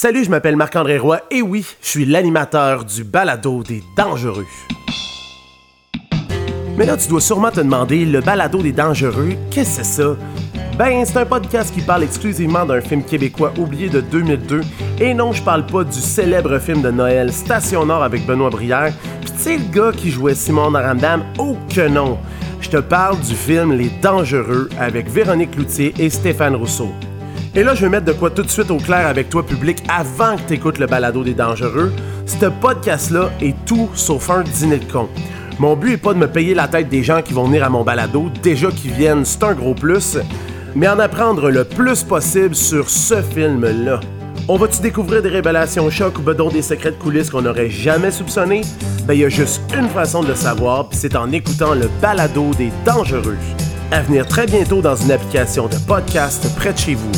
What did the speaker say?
Salut, je m'appelle Marc-André Roy et oui, je suis l'animateur du balado des dangereux. Mais là, tu dois sûrement te demander, le balado des dangereux, qu'est-ce que c'est ça? Ben, c'est un podcast qui parle exclusivement d'un film québécois oublié de 2002. Et non, je parle pas du célèbre film de Noël Station Nord avec Benoît Brière. Pis tu le gars qui jouait Simon Narandam, oh que non! Je te parle du film Les Dangereux avec Véronique Loutier et Stéphane Rousseau. Et là, je vais mettre de quoi tout de suite au clair avec toi, public, avant que tu écoutes le balado des dangereux. Ce podcast-là est tout sauf un dîner de con. Mon but est pas de me payer la tête des gens qui vont venir à mon balado, déjà qu'ils viennent, c'est un gros plus, mais en apprendre le plus possible sur ce film-là. On va-tu découvrir des révélations chocs ou bedon des secrets de coulisses qu'on n'aurait jamais soupçonnés? Ben, il y a juste une façon de le savoir, c'est en écoutant le balado des dangereux. À venir très bientôt dans une application de podcast près de chez vous.